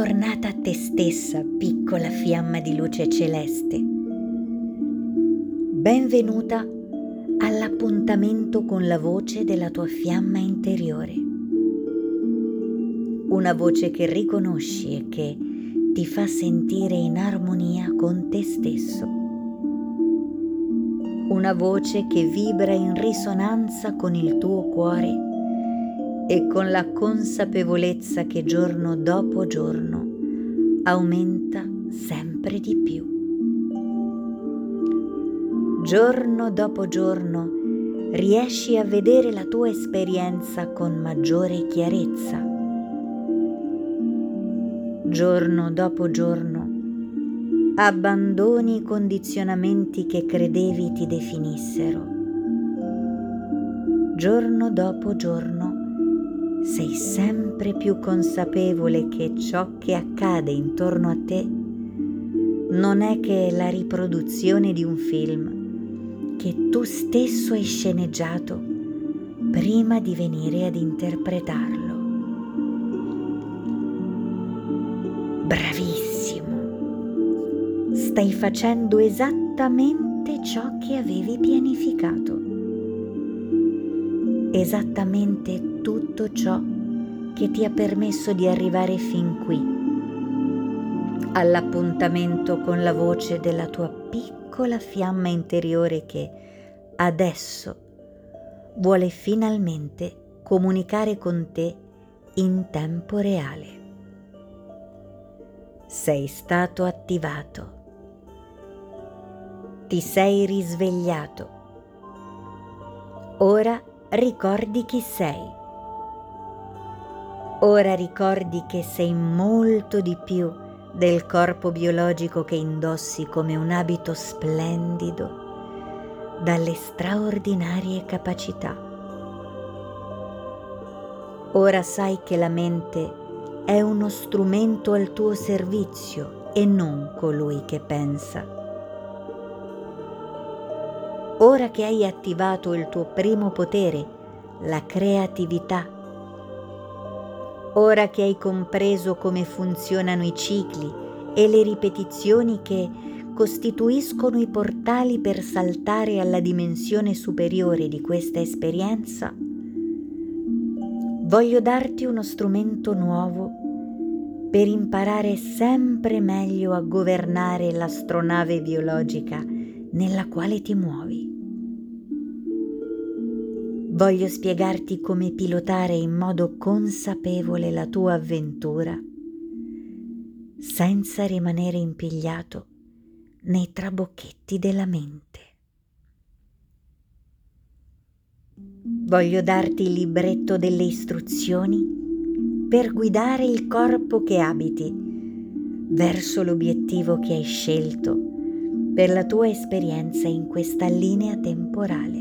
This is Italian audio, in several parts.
Bentornata a te stessa, piccola fiamma di luce celeste. Benvenuta all'appuntamento con la voce della tua fiamma interiore. Una voce che riconosci e che ti fa sentire in armonia con te stesso. Una voce che vibra in risonanza con il tuo cuore e con la consapevolezza che giorno dopo giorno aumenta sempre di più. Giorno dopo giorno riesci a vedere la tua esperienza con maggiore chiarezza. Giorno dopo giorno abbandoni i condizionamenti che credevi ti definissero. Giorno dopo giorno sei sempre più consapevole che ciò che accade intorno a te non è che la riproduzione di un film che tu stesso hai sceneggiato prima di venire ad interpretarlo. Bravissimo! Stai facendo esattamente ciò che avevi pianificato esattamente tutto ciò che ti ha permesso di arrivare fin qui, all'appuntamento con la voce della tua piccola fiamma interiore che adesso vuole finalmente comunicare con te in tempo reale. Sei stato attivato. Ti sei risvegliato. Ora ricordi chi sei. Ora ricordi che sei molto di più del corpo biologico che indossi come un abito splendido dalle straordinarie capacità. Ora sai che la mente è uno strumento al tuo servizio e non colui che pensa. Ora che hai attivato il tuo primo potere, la creatività, ora che hai compreso come funzionano i cicli e le ripetizioni che costituiscono i portali per saltare alla dimensione superiore di questa esperienza, voglio darti uno strumento nuovo per imparare sempre meglio a governare l'astronave biologica nella quale ti muovi. Voglio spiegarti come pilotare in modo consapevole la tua avventura senza rimanere impigliato nei trabocchetti della mente. Voglio darti il libretto delle istruzioni per guidare il corpo che abiti verso l'obiettivo che hai scelto per la tua esperienza in questa linea temporale.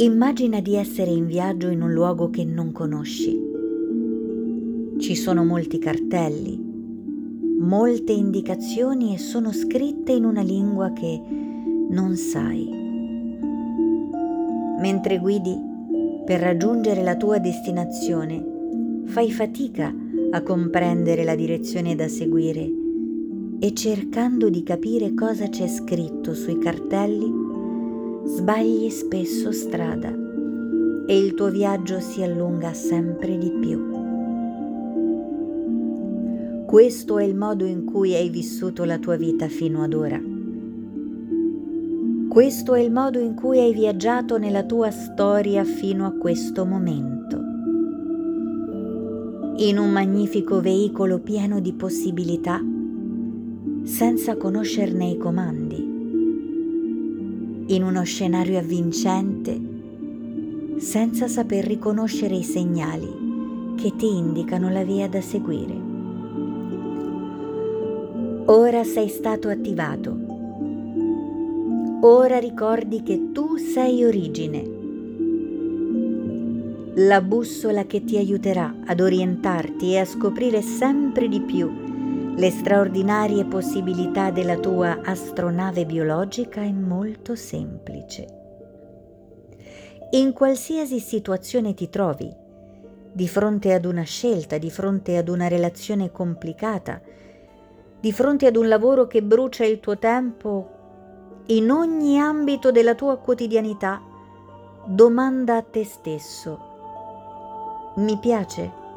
Immagina di essere in viaggio in un luogo che non conosci. Ci sono molti cartelli, molte indicazioni e sono scritte in una lingua che non sai. Mentre guidi per raggiungere la tua destinazione, fai fatica a comprendere la direzione da seguire e cercando di capire cosa c'è scritto sui cartelli, sbagli spesso strada e il tuo viaggio si allunga sempre di più. Questo è il modo in cui hai vissuto la tua vita fino ad ora. Questo è il modo in cui hai viaggiato nella tua storia fino a questo momento. In un magnifico veicolo pieno di possibilità, senza conoscerne i comandi in uno scenario avvincente senza saper riconoscere i segnali che ti indicano la via da seguire. Ora sei stato attivato. Ora ricordi che tu sei origine. La bussola che ti aiuterà ad orientarti e a scoprire sempre di più le straordinarie possibilità della tua astronave biologica è molto semplice. In qualsiasi situazione ti trovi, di fronte ad una scelta, di fronte ad una relazione complicata, di fronte ad un lavoro che brucia il tuo tempo in ogni ambito della tua quotidianità, domanda a te stesso, mi piace?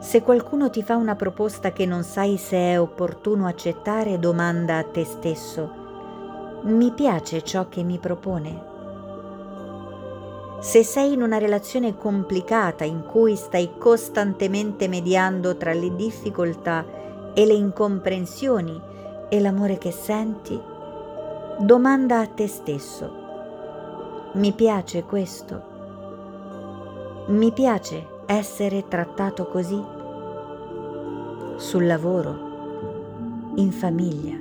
Se qualcuno ti fa una proposta che non sai se è opportuno accettare, domanda a te stesso, mi piace ciò che mi propone? Se sei in una relazione complicata in cui stai costantemente mediando tra le difficoltà e le incomprensioni e l'amore che senti, domanda a te stesso, mi piace questo? Mi piace essere trattato così? Sul lavoro, in famiglia,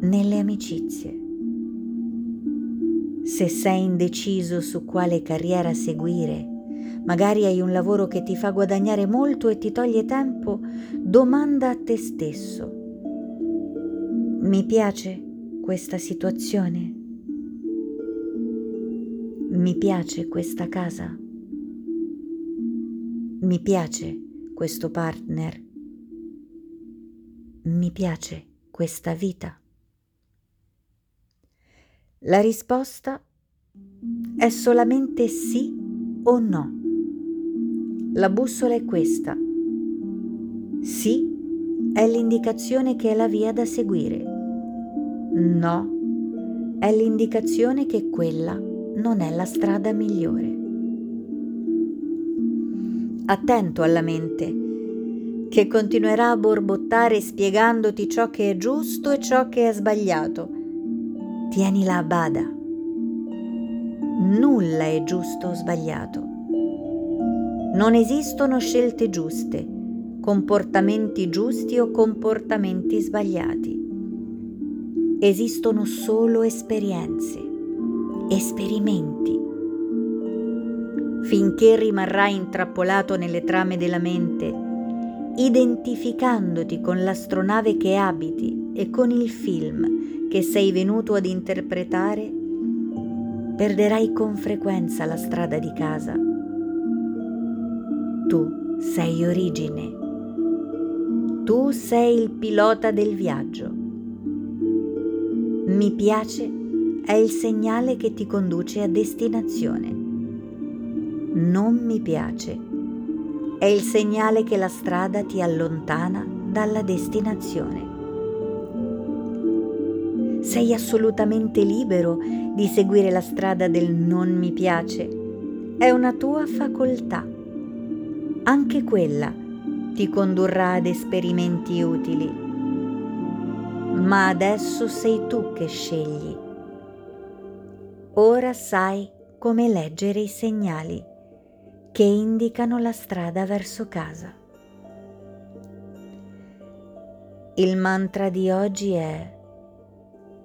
nelle amicizie. Se sei indeciso su quale carriera seguire, magari hai un lavoro che ti fa guadagnare molto e ti toglie tempo, domanda a te stesso. Mi piace questa situazione? Mi piace questa casa? Mi piace questo partner? Mi piace questa vita? La risposta è solamente sì o no. La bussola è questa. Sì è l'indicazione che è la via da seguire. No è l'indicazione che quella non è la strada migliore. Attento alla mente, che continuerà a borbottare spiegandoti ciò che è giusto e ciò che è sbagliato tienila a bada. Nulla è giusto o sbagliato. Non esistono scelte giuste, comportamenti giusti o comportamenti sbagliati. Esistono solo esperienze, esperimenti. Finché rimarrai intrappolato nelle trame della mente, identificandoti con l'astronave che abiti e con il film che sei venuto ad interpretare, perderai con frequenza la strada di casa. Tu sei origine. Tu sei il pilota del viaggio. Mi piace è il segnale che ti conduce a destinazione. Non mi piace è il segnale che la strada ti allontana dalla destinazione sei assolutamente libero di seguire la strada del non mi piace. È una tua facoltà. Anche quella ti condurrà ad esperimenti utili. Ma adesso sei tu che scegli. Ora sai come leggere i segnali che indicano la strada verso casa. Il mantra di oggi è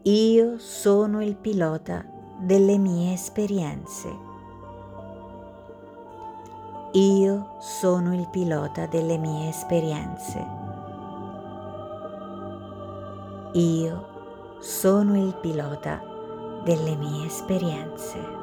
io sono il pilota delle mie esperienze. Io sono il pilota delle mie esperienze. Io sono il pilota delle mie esperienze.